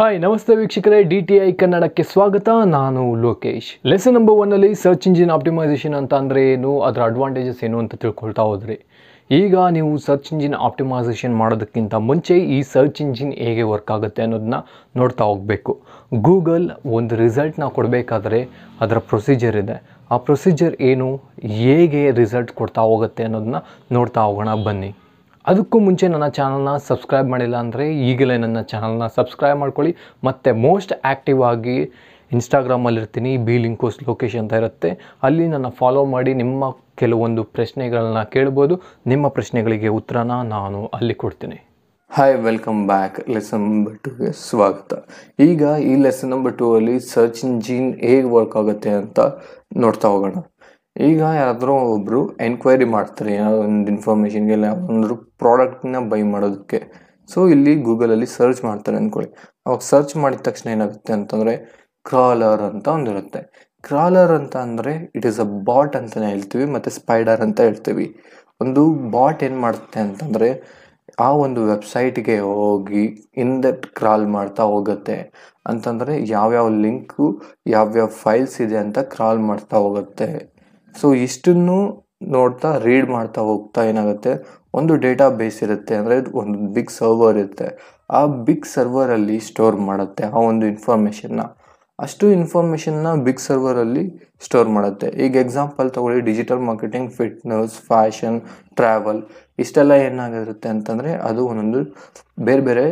Hi ನಮಸ್ತೆ ವೀಕ್ಷಕರೇ, D T I ಕನ್ನಡಕ್ಕೆ ಸ್ವಾಗತ. ನಾನು ಲೋಕೇಶ್. ಲೆಸನ್ ನಂಬರ್ ಒನ್ನಲ್ಲಿ ಸರ್ಚ್ ಇಂಜಿನ್ ಆಪ್ಟಿಮೈಸೇಷನ್ ಅಂತ ಅಂದರೆ ಏನು? ಅದರ ಅಡ್ವಾಂಟೇಜಸ್ ಏನು ಅಂತ ತಿಳ್ಕೊಳ್ತಾ ಹೋದ್ರಿ. ಈಗ ನೀವು ಸರ್ಚ್ ಇಂಜಿನ್ ಆಪ್ಟಿಮೈಸೇಷನ್ ಮಾಡೋದಕ್ಕಿಂತ ಮುಂಚೆ ಈ ಸರ್ಚ್ ಇಂಜಿನ್ ಹೇಗೆ ವರ್ಕ್ ಆಗುತ್ತೆ ಅನ್ನೋದನ್ನ ನೋಡ್ತಾ ಹೋಗಬೇಕು. ಗೂಗಲ್ ಒಂದು ರಿಸಲ್ಟ್ನ ಕೊಡಬೇಕಾದ್ರೆ ಅದರ ಪ್ರೊಸೀಜರ್ ಇದೆ. ಆ ಪ್ರೊಸೀಜರ್ ಏನು? ಹೇಗೆ ರಿಸಲ್ಟ್ ಕೊಡ್ತಾ ಹೋಗುತ್ತೆ ಅನ್ನೋದನ್ನ ನೋಡ್ತಾ ಹೋಗೋಣ ಬನ್ನಿ. ಅದಕ್ಕೂ ಮುಂಚೆ ನನ್ನ ಚಾನಲ್ನ ಸಬ್ಸ್ಕ್ರೈಬ್ ಮಾಡಿಲ್ಲ ಅಂದರೆ ಈಗಲೇ ನನ್ನ ಚಾನಲ್ನ ಸಬ್ಸ್ಕ್ರೈಬ್ ಮಾಡ್ಕೊಳ್ಳಿ. ಮತ್ತು ಮೋಸ್ಟ್ ಆ್ಯಕ್ಟಿವ್ ಆಗಿ ಇನ್ಸ್ಟಾಗ್ರಾಮಲ್ಲಿರ್ತೀನಿ. ಬಿ ಲಿಂಕೋಸ್ ಲೊಕೇಶನ್ ಅಂತ ಇರುತ್ತೆ. ಅಲ್ಲಿ ನನ್ನ ಫಾಲೋ ಮಾಡಿ ನಿಮ್ಮ ಕೆಲವೊಂದು ಪ್ರಶ್ನೆಗಳನ್ನ ಕೇಳ್ಬೋದು. ನಿಮ್ಮ ಪ್ರಶ್ನೆಗಳಿಗೆ ಉತ್ತರನ ನಾನು ಅಲ್ಲಿ ಕೊಡ್ತೀನಿ. Hi welcome back lesson number ಟೂಗೆ ಸ್ವಾಗತ. ಈಗ ಈ ಲೆಸನ್ ನಂಬರ್ ಟೂ ಅಲ್ಲಿ ಸರ್ಚ್ ಇಂಜಿನ್ ಹೇಗೆ ವರ್ಕ್ ಆಗುತ್ತೆ ಅಂತ ನೋಡ್ತಾ ಹೋಗೋಣ. ಈಗ ಯಾರಾದರೂ ಒಬ್ಬರು ಎನ್ಕ್ವೈರಿ ಮಾಡ್ತಾರೆ ಏನೋ ಒಂದು ಇನ್ಫಾರ್ಮೇಷನ್ಗೆ ಇಲ್ಲ ಒಂದು ಪ್ರಾಡಕ್ಟ್ನ ಬೈ ಮಾಡೋದಕ್ಕೆ. ಸೊ ಇಲ್ಲಿ ಗೂಗಲಲ್ಲಿ ಸರ್ಚ್ ಮಾಡ್ತಾರೆ ಅಂದ್ಕೊಳ್ಳಿ ಅವಾಗ ಸರ್ಚ್ ಮಾಡಿದ ತಕ್ಷಣ ಏನಾಗುತ್ತೆ ಅಂತಂದರೆ ಕ್ರಾಲರ್ ಅಂತ ಒಂದಿರುತ್ತೆ ಕ್ರಾಲರ್ ಅಂತ ಅಂದರೆ ಇಟ್ ಈಸ್ ಅ ಬಾಟ್ ಅಂತಲೇ ಹೇಳ್ತೀವಿ, ಮತ್ತು ಸ್ಪೈಡರ್ ಅಂತ ಹೇಳ್ತೀವಿ. ಒಂದು ಬಾಟ್ ಏನು ಮಾಡುತ್ತೆ ಅಂತಂದರೆ, ಆ ಒಂದು ವೆಬ್ಸೈಟ್ಗೆ ಹೋಗಿ ಇನ್ ದಟ್ ಕ್ರಾಲ್ ಮಾಡ್ತಾ ಹೋಗುತ್ತೆ. ಅಂತಂದರೆ, ಯಾವ್ಯಾವ ಲಿಂಕು ಯಾವ್ಯಾವ ಫೈಲ್ಸ್ ಇದೆ ಅಂತ ಕ್ರಾಲ್ ಮಾಡ್ತಾ ಹೋಗುತ್ತೆ. ಸೊ ಇಷ್ಟನ್ನು ನೋಡ್ತಾ ರೀಡ್ ಮಾಡ್ತಾ ಹೋಗ್ತಾ ಏನಾಗುತ್ತೆ? ಒಂದು ಡೇಟಾ ಬೇಸ್ ಇರುತ್ತೆ ಅಂದರೆ ಒಂದು ಬಿಗ್ ಸರ್ವರ್ ಇರುತ್ತೆ. ಆ ಬಿಗ್ ಸರ್ವರಲ್ಲಿ ಸ್ಟೋರ್ ಮಾಡುತ್ತೆ ಆ ಒಂದು ಇನ್ಫಾರ್ಮೇಷನ್ನ ಅಷ್ಟು ಇನ್ಫಾರ್ಮೇಷನ್ನ ಬಿಗ್ ಸರ್ವರಲ್ಲಿ ಸ್ಟೋರ್ ಮಾಡುತ್ತೆ. ಈಗ ಎಕ್ಸಾಂಪಲ್ ತಗೊಳ್ಳಿ digital marketing fitness fashion travel ಇಷ್ಟೆಲ್ಲ ಏನಾಗಿರುತ್ತೆ ಅಂತಂದರೆ ಅದು ಒಂದೊಂದು ಬೇರೆ ಬೇರೆ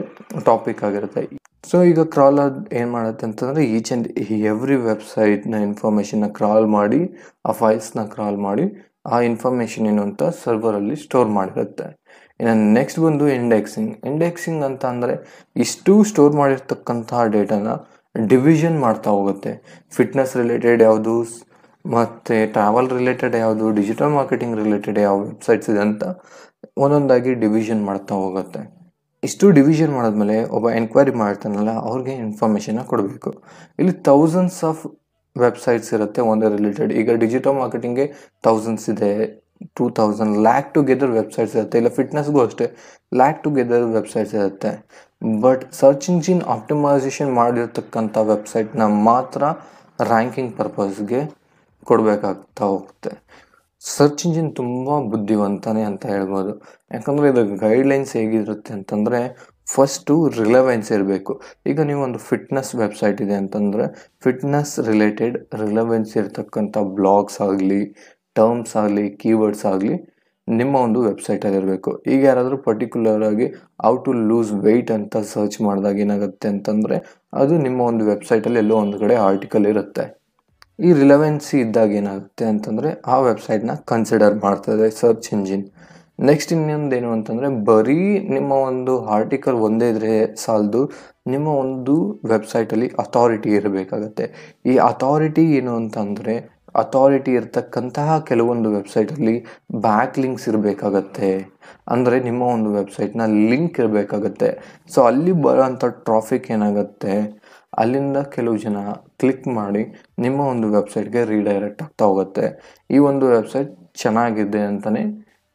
ಟಾಪಿಕ್ ಆಗಿರುತ್ತೆ. ಸೊ ಈಗ ಕ್ರಾಲರ್ ಏನು ಮಾಡುತ್ತೆ ಅಂತಂದರೆ ಈಚ್ ಆ್ಯಂಡ್ ಎವ್ರಿ ವೆಬ್ಸೈಟ್ನ ಇನ್ಫಾರ್ಮೇಷನ್ನ ಕ್ರಾಲ್ ಮಾಡಿ, ಆ ಫೈಲ್ಸ್ನ ಕ್ರಾಲ್ ಮಾಡಿ, ಆ ಇನ್ಫಾರ್ಮೇಷನ್ ಏನು ಅಂತ ಸರ್ವರಲ್ಲಿ ಸ್ಟೋರ್ ಮಾಡಿರುತ್ತೆ. ಇನ್ನು ನೆಕ್ಸ್ಟ್ ಬಂದು ಇಂಡೆಕ್ಸಿಂಗ್ ಇಂಡೆಕ್ಸಿಂಗ್ ಅಂತ ಅಂದರೆ ಇಷ್ಟು ಸ್ಟೋರ್ ಮಾಡಿರ್ತಕ್ಕಂತಹ ಡೇಟಾನ ಡಿವಿಷನ್ ಮಾಡ್ತಾ ಹೋಗುತ್ತೆ. ಫಿಟ್ನೆಸ್ ರಿಲೇಟೆಡ್ ಯಾವುದು, ಮತ್ತು ಟ್ರಾವೆಲ್ ರಿಲೇಟೆಡ್ ಯಾವುದು ಡಿಜಿಟಲ್ ಮಾರ್ಕೆಟಿಂಗ್ ರಿಲೇಟೆಡ್ ಯಾವ ವೆಬ್ಸೈಟ್ಸ್ ಇದೆ ಅಂತ ಒಂದೊಂದಾಗಿ ಡಿವಿಷನ್ ಮಾಡ್ತಾ ಹೋಗುತ್ತೆ. ಇಷ್ಟು ಡಿವಿಷನ್ ಮಾಡಿದ್ಮೇಲೆ ಒಬ್ಬ ಎನ್ಕ್ವೈರಿ ಮಾಡ್ತಾನಲ್ಲ, ಅವ್ರಿಗೆ ಇನ್ಫಾರ್ಮೇಷನ್ನ ಕೊಡಬೇಕು. ಇಲ್ಲಿ ಥೌಸಂಡ್ಸ್ ಆಫ್ ವೆಬ್ಸೈಟ್ಸ್ ಇರುತ್ತೆ ಒಂದೇ ರಿಲೇಟೆಡ್ ಈಗ ಡಿಜಿಟಲ್ ಮಾರ್ಕೆಟಿಂಗ್ಗೆ ಥೌಸಂಡ್ಸ್ ಇದೆ two thousand lakh together websites ಇರುತ್ತೆ. ಇಲ್ಲ ಫಿಟ್ನೆಸ್ಗೂ ಅಷ್ಟೇ ಲ್ಯಾಕ್ ಟುಗೆದರ್ ವೆಬ್ಸೈಟ್ಸ್ ಇರುತ್ತೆ. ಬಟ್ ಸರ್ಚ್ ಇಂಜಿನ್ ಆಪ್ಟಿಮೈಸೇಷನ್ ಮಾಡಿರ್ತಕ್ಕಂಥ ವೆಬ್ಸೈಟ್ನ ಮಾತ್ರ ರ್ಯಾಂಕಿಂಗ್ ಪರ್ಪಸ್ಗೆ ಕೊಡಬೇಕಾಗ್ತಾ ಹೋಗುತ್ತೆ. ಸರ್ಚ್ ಇಂಜಿನ್ ತುಂಬ ಬುದ್ಧಿವಂತನೇ ಅಂತ ಹೇಳ್ಬೋದು. ಯಾಕಂದರೆ ಇದು ಗೈಡ್ಲೈನ್ಸ್ ಹೇಗಿರುತ್ತೆ ಅಂತಂದರೆ ಫಸ್ಟು ರಿಲೆವೆನ್ಸ್ ಇರಬೇಕು. ಈಗ ನೀವು ಒಂದು ಫಿಟ್ನೆಸ್ ವೆಬ್ಸೈಟ್ ಇದೆ ಅಂತಂದರೆ ಫಿಟ್ನೆಸ್ ರಿಲೇಟೆಡ್ ರಿಲೆವೆನ್ಸ್ ಇರತಕ್ಕಂಥ ಬ್ಲಾಗ್ಸ್ ಆಗಲಿ ಟರ್ಮ್ಸ್ ಆಗಲಿ ಕೀವರ್ಡ್ಸ್ ಆಗಲಿ ನಿಮ್ಮ ಒಂದು ವೆಬ್ಸೈಟಲ್ಲಿ ಇರಬೇಕು. ಈಗ ಯಾರಾದರೂ ಪರ್ಟಿಕ್ಯುಲರ್ ಆಗಿ ಔ ಟು ಲೂಸ್ ವೆಯ್ಟ್ ಅಂತ ಸರ್ಚ್ ಮಾಡಿದಾಗ ಏನಾಗುತ್ತೆ ಅಂತಂದರೆ ಅದು ನಿಮ್ಮ ಒಂದು ವೆಬ್ಸೈಟಲ್ಲಿ ಎಲ್ಲೋ ಒಂದು ಕಡೆ ಆರ್ಟಿಕಲ್ ಇರುತ್ತೆ. ಈ ರಿಲೆವೆನ್ಸಿ ಇದ್ದಾಗ ಏನಾಗುತ್ತೆ ಅಂತಂದರೆ ಆ ವೆಬ್ಸೈಟ್ನ ಕನ್ಸಿಡರ್ ಮಾಡ್ತದೆ ಸರ್ಚ್ ಇಂಜಿನ್ ನೆಕ್ಸ್ಟ್ ಇನ್ನೊಂದು ಏನು ಅಂತಂದರೆ ಬರೀ ನಿಮ್ಮ ಒಂದು ಆರ್ಟಿಕಲ್ ಒಂದೇ ಇದ್ರೆ ಸಾಲದು ನಿಮ್ಮ ಒಂದು ವೆಬ್ಸೈಟಲ್ಲಿ ಅಥಾರಿಟಿ ಇರಬೇಕಾಗತ್ತೆ. ಈ ಅಥಾರಿಟಿ ಏನು ಅಂತಂದರೆ ಅಥಾರಿಟಿ ಇರತಕ್ಕಂತಹ ಕೆಲವೊಂದು ವೆಬ್ಸೈಟಲ್ಲಿ ಬ್ಯಾಕ್ ಲಿಂಕ್ಸ್ ಇರಬೇಕಾಗತ್ತೆ. ಅಂದರೆ ನಿಮ್ಮ ಒಂದು ವೆಬ್ಸೈಟ್ನ ಲಿಂಕ್ ಇರಬೇಕಾಗತ್ತೆ. ಸೊ ಅಲ್ಲಿ ಬರೋಂಥ ಟ್ರಾಫಿಕ್ ಏನಾಗುತ್ತೆ? ಅಲ್ಲಿಂದ ಕೆಲವು ಜನ ಕ್ಲಿಕ್ ಮಾಡಿ ನಿಮ್ಮ ಒಂದು ವೆಬ್ಸೈಟ್ಗೆ ರೀಡೈರೆಕ್ಟ್ ಆಗ್ತಾ ಹೋಗುತ್ತೆ. ಈ ಒಂದು ವೆಬ್ಸೈಟ್ ಚೆನ್ನಾಗಿದೆ ಅಂತಲೇ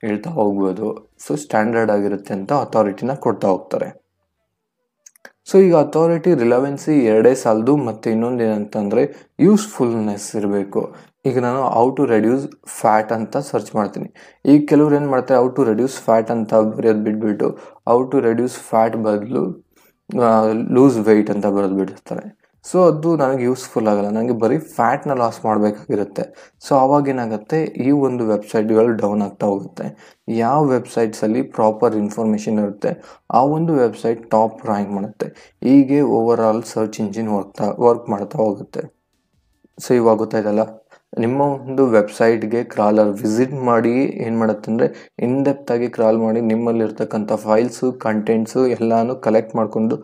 ಹೇಳ್ತಾ ಹೋಗ್ಬೋದು. ಸೊ ಸ್ಟ್ಯಾಂಡರ್ಡ್ ಆಗಿರುತ್ತೆ ಅಂತ ಅಥಾರಿಟಿನ ಕೊಡ್ತಾ ಹೋಗ್ತಾರೆ. ಸೊ ಈಗ ಅಥಾರಿಟಿ ರಿಲವೆನ್ಸಿ ಎರಡೇ ಸಾಲದು ಮತ್ತು ಇನ್ನೊಂದು ಏನಂತಂದರೆ ಯೂಸ್ಫುಲ್ನೆಸ್ ಇರಬೇಕು. ಈಗ ನಾನು ಔ ಟು ರೆಡ್ಯೂಸ್ ಫ್ಯಾಟ್ ಅಂತ ಸರ್ಚ್ ಮಾಡ್ತೀನಿ. ಈಗ ಕೆಲವ್ರು ಏನು ಮಾಡ್ತಾರೆ ಔ ಟು ರೆಡ್ಯೂಸ್ ಫ್ಯಾಟ್ ಅಂತ ಬರೆಯೋದು ಬಿಟ್ಬಿಟ್ಟು ಔ ಟು ರೆಡ್ಯೂಸ್ ಫ್ಯಾಟ್ ಬದಲು ಲೂಸ್ ವೆಯ್ಟ್ ಅಂತ ಬರೆದು ಬಿಡಿಸ್ತಾರೆ ಸೊ ಅದು ನನಗೆ ಯೂಸ್ಫುಲ್ ಆಗಲ್ಲ. ನನಗೆ ಬರೀ ಫ್ಯಾಟ್ನ ಲಾಸ್ ಮಾಡಬೇಕಾಗಿರುತ್ತೆ. ಸೊ ಅವಾಗೇನಾಗುತ್ತೆ ಈ ಒಂದು ವೆಬ್ಸೈಟ್ಗಳು ಡೌನ್ ಆಗ್ತಾ ಹೋಗುತ್ತೆ. ಯಾವ ವೆಬ್ಸೈಟ್ಸಲ್ಲಿ ಪ್ರಾಪರ್ ಇನ್ಫಾರ್ಮೇಷನ್ ಇರುತ್ತೆ? ಆ ಒಂದು ವೆಬ್ಸೈಟ್ ಟಾಪ್ ರ್ಯಾಂಕ್ ಮಾಡುತ್ತೆ. ಹೀಗೆ ಓವರ್ ಆಲ್ ಸರ್ಚ್ ಇಂಜಿನ್ ವರ್ಕ್ತಾ ವರ್ಕ್ ಮಾಡ್ತಾ ಹೋಗುತ್ತೆ. ಸೊ ನಿಮ್ಮ ಒಂದು ವೆಬ್ಸೈಟ್ಗೆ ಕ್ರಾಲರ್ ವಿಸಿಟ್ ಮಾಡಿ ಏನು ಮಾಡುತ್ತೆ ಅಂದರೆ ಇನ್ಡೆಪ್ತಾಗಿ ಕ್ರಾಲ್ ಮಾಡಿ ನಿಮ್ಮಲ್ಲಿರ್ತಕ್ಕಂಥ ಫೈಲ್ಸು ಕಂಟೆಂಟ್ಸು ಎಲ್ಲನೂ ಕಲೆಕ್ಟ್ ಮಾಡಿಕೊಂಡು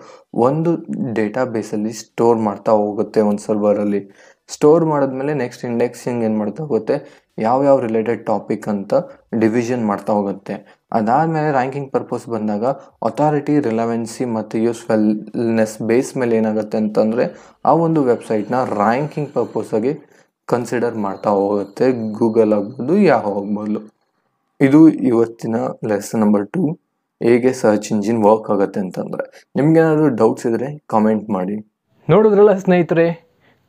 ಒಂದು ಡೇಟಾ ಬೇಸಲ್ಲಿ ಸ್ಟೋರ್ ಮಾಡ್ತಾ ಹೋಗುತ್ತೆ ಒಂದು ಸರ್ವರಲ್ಲಿ ಸ್ಟೋರ್ ಮಾಡಿದ್ಮೇಲೆ ನೆಕ್ಸ್ಟ್ ಇಂಡೆಕ್ಸಿಂಗ್ ಏನು ಮಾಡ್ತಾ ಹೋಗುತ್ತೆ? ಯಾವ ಯಾವ ರಿಲೇಟೆಡ್ ಟಾಪಿಕ್ ಅಂತ ಡಿವಿಷನ್ ಮಾಡ್ತಾ ಹೋಗುತ್ತೆ. ಅದಾದಮೇಲೆ ರ್ಯಾಂಕಿಂಗ್ ಪರ್ಪಸ್ ಬಂದಾಗ ಅಥಾರಿಟಿ ರಿಲವೆನ್ಸಿ ಮತ್ತು ಯೂಸ್ಫೆಲ್ನೆಸ್ ಬೇಸ್ ಮೇಲೆ ಏನಾಗುತ್ತೆ ಅಂತಂದರೆ ಆ ಒಂದು ವೆಬ್ಸೈಟ್ನ ರ್ಯಾಂಕಿಂಗ್ ಪರ್ಪಸ್ಸಾಗಿ ಕನ್ಸಿಡರ್ ಮಾಡ್ತಾ ಹೋಗುತ್ತೆ. ಗೂಗಲ್ ಆಗ್ಬೋದು ಯಾವ ಆಗ್ಬೋದು. ಇದು ಇವತ್ತಿನ ಲೆಸನ್ ನಂಬರ್ ಟು ಹೇಗೆ ಸರ್ಚ್ ಇಂಜಿನ್ ವರ್ಕ್ ಆಗುತ್ತೆ ಅಂತಂದರೆ, ನಿಮ್ಗೇನಾದರೂ ಡೌಟ್ಸ್ ಇದ್ದರೆ ಕಾಮೆಂಟ್ ಮಾಡಿ. ನೋಡಿದ್ರಲ್ಲ ಸ್ನೇಹಿತರೆ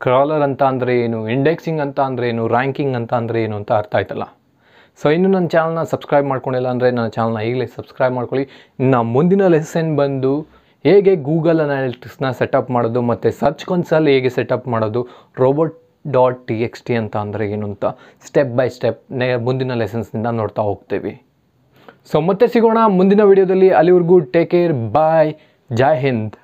ಕ್ರಾಲರ್ ಅಂತ ಅಂದರೆ ಏನು ಇಂಡೆಕ್ಸಿಂಗ್ ಅಂತ ಅಂದರೆ ಏನು ರ್ಯಾಂಕಿಂಗ್ ಅಂತ ಅಂದರೆ ಏನು ಅಂತ ಅರ್ಥ ಆಯ್ತಲ್ಲ? ಸೊ ಇನ್ನು ನನ್ನ ಚಾನಲ್ನ ಸಬ್ಸ್ಕ್ರೈಬ್ ಮಾಡ್ಕೊಂಡಿಲ್ಲ ಅಂದರೆ ನನ್ನ ಚಾನಲ್ನ ಈಗಲೇ ಸಬ್ಸ್ಕ್ರೈಬ್ ಮಾಡ್ಕೊಳ್ಳಿ. ಇನ್ನು ಮುಂದಿನ ಲೆಸನ್ ಬಂದು ಹೇಗೆ ಗೂಗಲ್ ಅನಾಲಿಟಿಕ್ಸ್ನ ಸೆಟಪ್ ಮಾಡೋದು ಮತ್ತು ಸರ್ಚ್ ಕನ್ಸಲ್ ಹೇಗೆ ಸೆಟಪ್ ಮಾಡೋದು robot dot T X T ಅಂತ ಅಂದರೆ ಏನು ಅಂತ ಸ್ಟೆಪ್ ಬೈ ಸ್ಟೆಪ್ ನೇ ಮುಂದಿನ ಲೆಸನ್ಸ್ನಿಂದ ನೋಡ್ತಾ ಹೋಗ್ತೀವಿ. ಸೊ ಮತ್ತೆ ಸಿಗೋಣ ಮುಂದಿನ ವಿಡಿಯೋದಲ್ಲಿ ಅಲ್ಲಿವರೆಗೂ take care bye Jai Hind